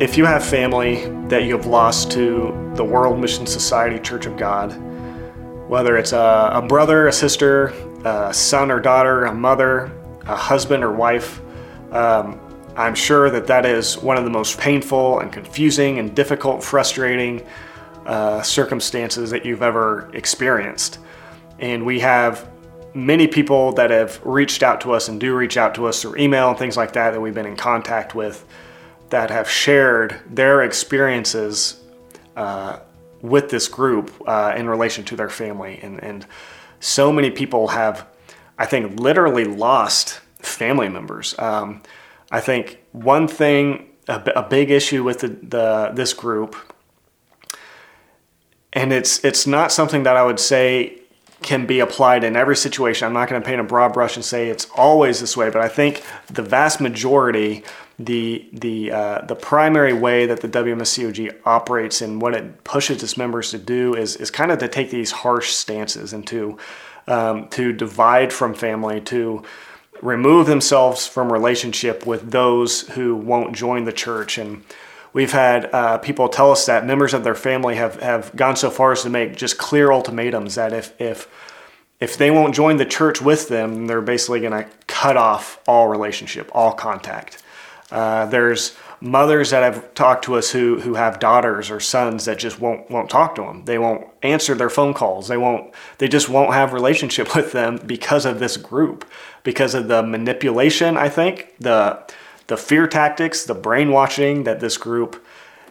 if you have family that you have lost to the World Mission Society Church of God, whether it's a, a brother, a sister, a son or daughter, a mother, a husband or wife, um, I'm sure that that is one of the most painful and confusing and difficult, frustrating uh, circumstances that you've ever experienced. And we have many people that have reached out to us and do reach out to us through email and things like that that we've been in contact with that have shared their experiences uh, with this group uh, in relation to their family. And, and so many people have, I think, literally lost family members. Um, I think one thing, a, a big issue with the, the, this group, and it's it's not something that I would say can be applied in every situation. I'm not going to paint a broad brush and say it's always this way, but I think the vast majority, the the uh, the primary way that the WMSCOG operates and what it pushes its members to do is is kind of to take these harsh stances and to um, to divide from family, to remove themselves from relationship with those who won't join the church and we've had uh, people tell us that members of their family have, have gone so far as to make just clear ultimatums that if if if they won't join the church with them, they're basically going to cut off all relationship, all contact. Uh, there's mothers that have talked to us who who have daughters or sons that just won't won't talk to them. They won't answer their phone calls. They won't. They just won't have relationship with them because of this group, because of the manipulation. I think the the fear tactics, the brainwashing that this group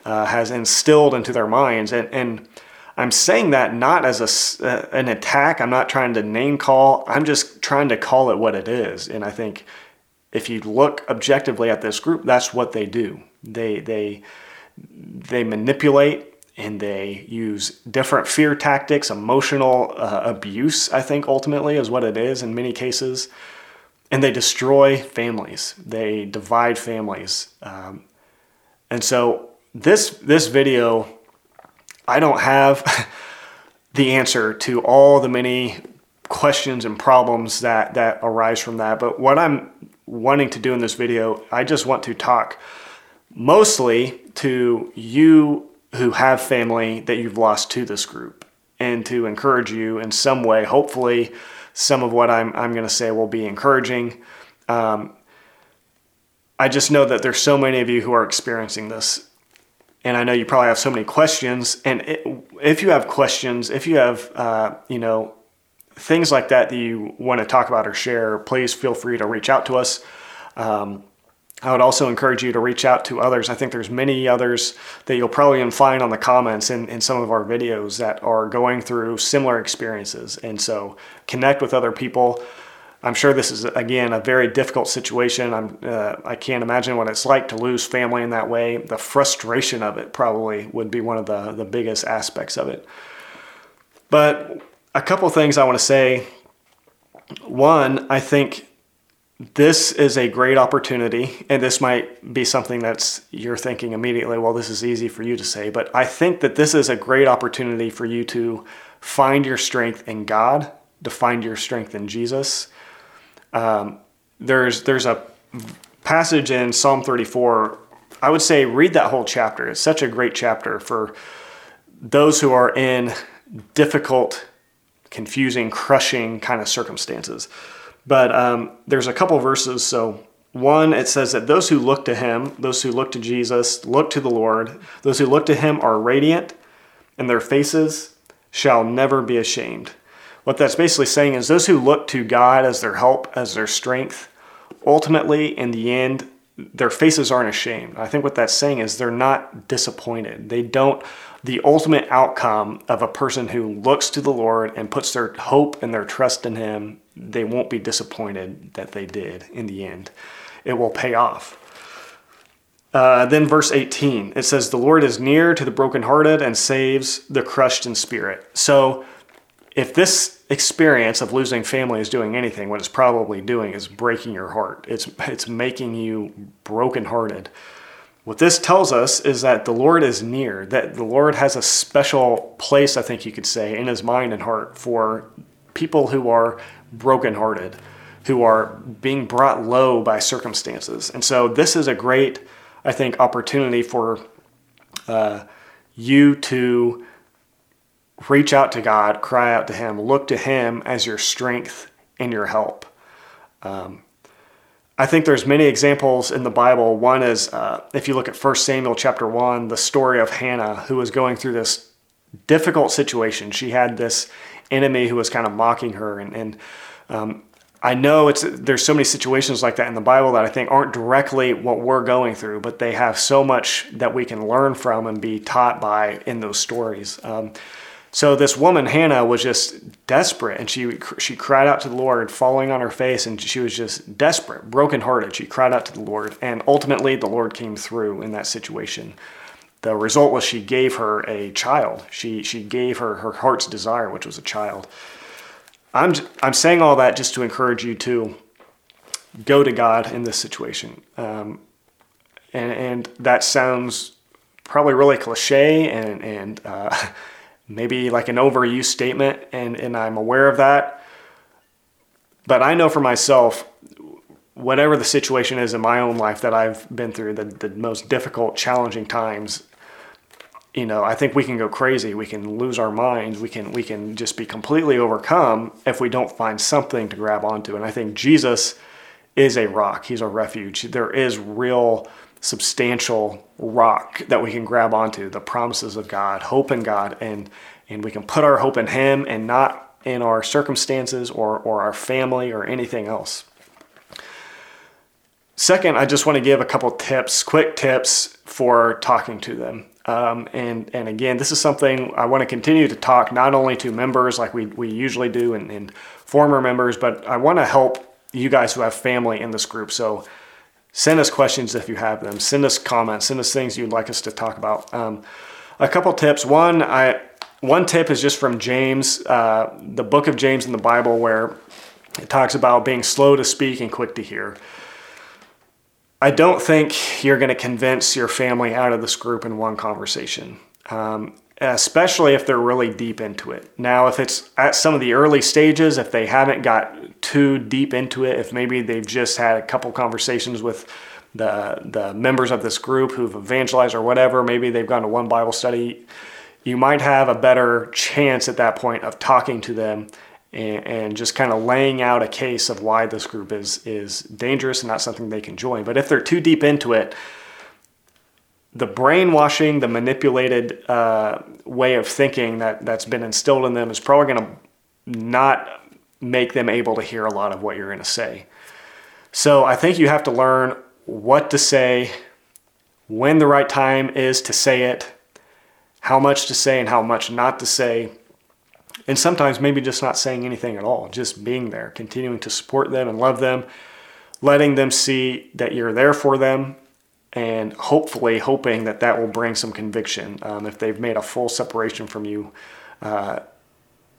uh, has instilled into their minds. And, and I'm saying that not as a, uh, an attack. I'm not trying to name call. I'm just trying to call it what it is. And I think if you look objectively at this group, that's what they do. They, they, they manipulate and they use different fear tactics, emotional uh, abuse, I think ultimately is what it is in many cases and they destroy families. They divide families. Um, and so this this video, I don't have the answer to all the many questions and problems that that arise from that. But what I'm wanting to do in this video, I just want to talk mostly to you who have family that you've lost to this group and to encourage you in some way, hopefully some of what I'm, I'm going to say will be encouraging. Um, I just know that there's so many of you who are experiencing this. And I know you probably have so many questions. And it, if you have questions, if you have, uh, you know, things like that that you want to talk about or share, please feel free to reach out to us. Um, I would also encourage you to reach out to others. I think there's many others that you'll probably find on the comments in, in some of our videos that are going through similar experiences. And so connect with other people. I'm sure this is again a very difficult situation. I'm uh, I can't imagine what it's like to lose family in that way. The frustration of it probably would be one of the the biggest aspects of it. But a couple things I want to say. One, I think this is a great opportunity, and this might be something that's you're thinking immediately, well, this is easy for you to say, but I think that this is a great opportunity for you to find your strength in God, to find your strength in Jesus. Um, there's there's a passage in Psalm 34. I would say read that whole chapter. It's such a great chapter for those who are in difficult, confusing, crushing kind of circumstances. But um, there's a couple verses. So, one, it says that those who look to him, those who look to Jesus, look to the Lord, those who look to him are radiant, and their faces shall never be ashamed. What that's basically saying is those who look to God as their help, as their strength, ultimately, in the end, their faces aren't ashamed. I think what that's saying is they're not disappointed. They don't, the ultimate outcome of a person who looks to the Lord and puts their hope and their trust in Him they won't be disappointed that they did in the end. It will pay off. Uh, then, verse 18, it says, The Lord is near to the brokenhearted and saves the crushed in spirit. So, if this experience of losing family is doing anything, what it's probably doing is breaking your heart. It's, it's making you brokenhearted. What this tells us is that the Lord is near, that the Lord has a special place, I think you could say, in his mind and heart for people who are brokenhearted, who are being brought low by circumstances. And so this is a great I think, opportunity for uh, you to reach out to God, cry out to Him, look to Him as your strength and your help. Um, I think there's many examples in the Bible. One is uh, if you look at 1 Samuel chapter 1, the story of Hannah, who was going through this difficult situation. She had this enemy who was kind of mocking her. And, and um, I know it's there's so many situations like that in the Bible that I think aren't directly what we're going through, but they have so much that we can learn from and be taught by in those stories. Um, so this woman Hannah was just desperate, and she she cried out to the Lord, falling on her face, and she was just desperate, brokenhearted. She cried out to the Lord, and ultimately the Lord came through in that situation. The result was she gave her a child. She she gave her her heart's desire, which was a child. I'm I'm saying all that just to encourage you to go to God in this situation. Um, and and that sounds probably really cliche and and uh, maybe like an overused statement, and, and I'm aware of that. But I know for myself, whatever the situation is in my own life that I've been through, the, the most difficult, challenging times, you know, I think we can go crazy. We can lose our minds. We can we can just be completely overcome if we don't find something to grab onto. And I think Jesus is a rock. He's a refuge. There is real substantial rock that we can grab onto, the promises of God, hope in God, and and we can put our hope in Him and not in our circumstances or, or our family or anything else. Second, I just want to give a couple tips, quick tips for talking to them. Um, and, and again, this is something I want to continue to talk not only to members like we, we usually do and, and former members, but I want to help you guys who have family in this group. So Send us questions if you have them. Send us comments. Send us things you'd like us to talk about. Um, a couple tips. One, I one tip is just from James, uh, the book of James in the Bible, where it talks about being slow to speak and quick to hear. I don't think you're going to convince your family out of this group in one conversation. Um, especially if they're really deep into it. Now, if it's at some of the early stages, if they haven't got too deep into it, if maybe they've just had a couple conversations with the the members of this group who've evangelized or whatever, maybe they've gone to one Bible study, you might have a better chance at that point of talking to them and, and just kind of laying out a case of why this group is is dangerous and not something they can join. But if they're too deep into it, the brainwashing, the manipulated uh, way of thinking that that's been instilled in them is probably going to not make them able to hear a lot of what you're going to say. So I think you have to learn what to say, when the right time is to say it, how much to say and how much not to say. And sometimes maybe just not saying anything at all, just being there, continuing to support them and love them, letting them see that you're there for them and hopefully hoping that that will bring some conviction um, if they've made a full separation from you. Uh,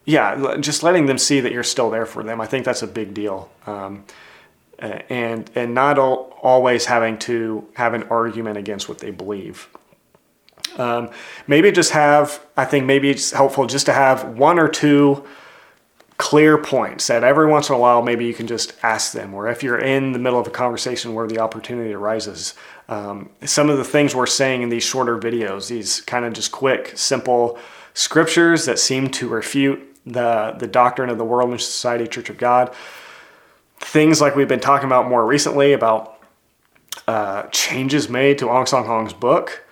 yeah, just letting them see that you're still there for them. I think that's a big deal. Um, and and not all, always having to have an argument against what they believe. Um, maybe just have. I think maybe it's helpful just to have one or two clear points that every once in a while maybe you can just ask them or if you're in the middle of a conversation where the opportunity arises um, some of the things we're saying in these shorter videos these kind of just quick simple scriptures that seem to refute the, the doctrine of the worldly society church of god things like we've been talking about more recently about uh, changes made to Ahn Sahng-hong's book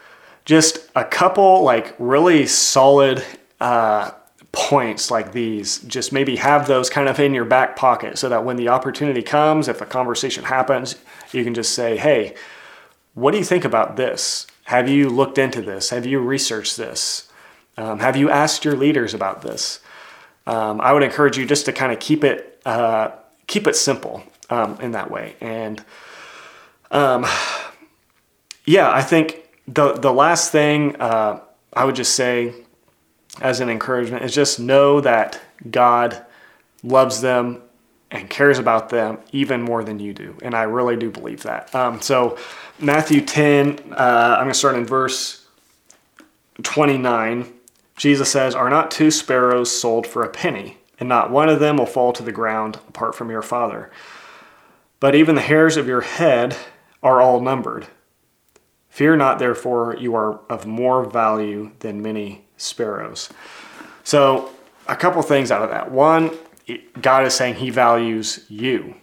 just a couple like really solid uh, points like these, just maybe have those kind of in your back pocket so that when the opportunity comes, if a conversation happens, you can just say, hey, what do you think about this? Have you looked into this? Have you researched this? Um, have you asked your leaders about this? Um, I would encourage you just to kind of keep it uh, keep it simple um, in that way. And um, yeah, I think the the last thing uh, I would just say as an encouragement is just know that God loves them and cares about them even more than you do. And I really do believe that. Um, so, Matthew 10, uh, I'm going to start in verse 29. Jesus says, Are not two sparrows sold for a penny, and not one of them will fall to the ground apart from your Father? But even the hairs of your head are all numbered. Fear not, therefore, you are of more value than many sparrows. So, a couple things out of that. One, God is saying He values you.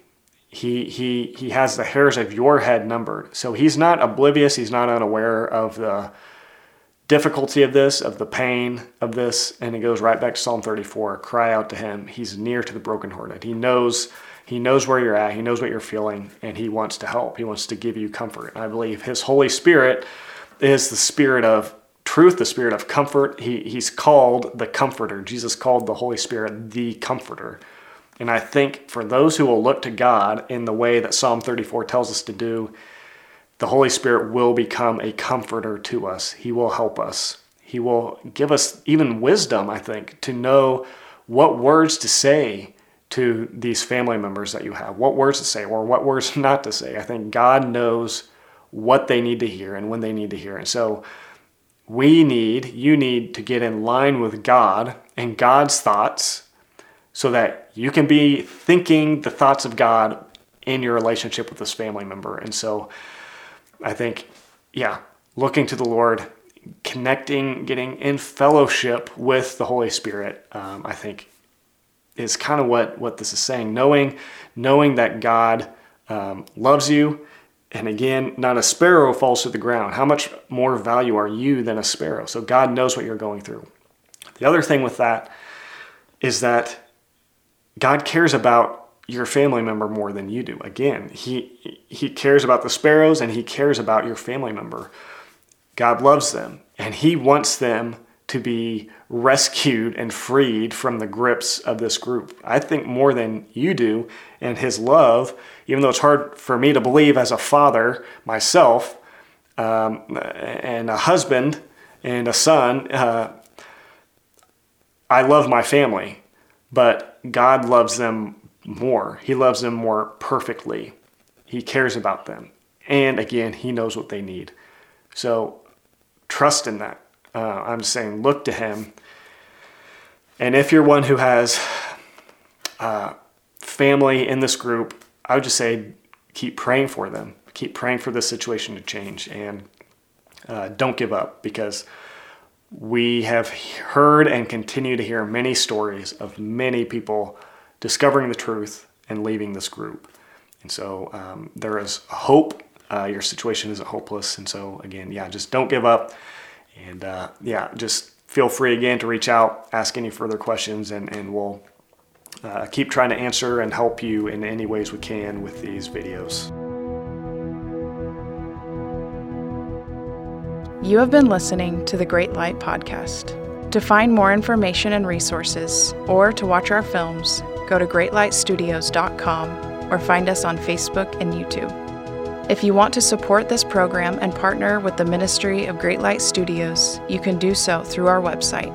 He, he, he has the hairs of your head numbered. So he's not oblivious, he's not unaware of the difficulty of this, of the pain of this. And it goes right back to Psalm 34 cry out to him. He's near to the brokenhearted. He knows. He knows where you're at. He knows what you're feeling, and he wants to help. He wants to give you comfort. And I believe his Holy Spirit is the spirit of truth, the spirit of comfort. He, he's called the comforter. Jesus called the Holy Spirit the comforter. And I think for those who will look to God in the way that Psalm 34 tells us to do, the Holy Spirit will become a comforter to us. He will help us. He will give us even wisdom, I think, to know what words to say to these family members that you have, what words to say or what words not to say. I think God knows what they need to hear and when they need to hear. And so we need, you need to get in line with God and God's thoughts so that you can be thinking the thoughts of God in your relationship with this family member. And so I think, yeah, looking to the Lord, connecting, getting in fellowship with the Holy Spirit, um, I think is kind of what, what this is saying. Knowing, knowing that God um, loves you. And again, not a sparrow falls to the ground. How much more value are you than a sparrow? So God knows what you're going through. The other thing with that is that God cares about your family member more than you do. Again, he he cares about the sparrows and he cares about your family member. God loves them and he wants them to be rescued and freed from the grips of this group. I think more than you do and his love, even though it's hard for me to believe as a father myself um, and a husband and a son, uh, I love my family but God loves them more. He loves them more perfectly. He cares about them. And again, He knows what they need. So trust in that. Uh, I'm saying look to Him. And if you're one who has uh, family in this group, I would just say keep praying for them. Keep praying for this situation to change and uh, don't give up because we have heard and continue to hear many stories of many people discovering the truth and leaving this group. And so um, there is hope. Uh, your situation isn't hopeless. And so, again, yeah, just don't give up. And uh, yeah, just feel free again to reach out, ask any further questions, and, and we'll uh, keep trying to answer and help you in any ways we can with these videos. You have been listening to the Great Light Podcast. To find more information and resources, or to watch our films, go to greatlightstudios.com or find us on Facebook and YouTube. If you want to support this program and partner with the Ministry of Great Light Studios, you can do so through our website.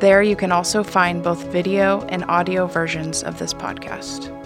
There, you can also find both video and audio versions of this podcast.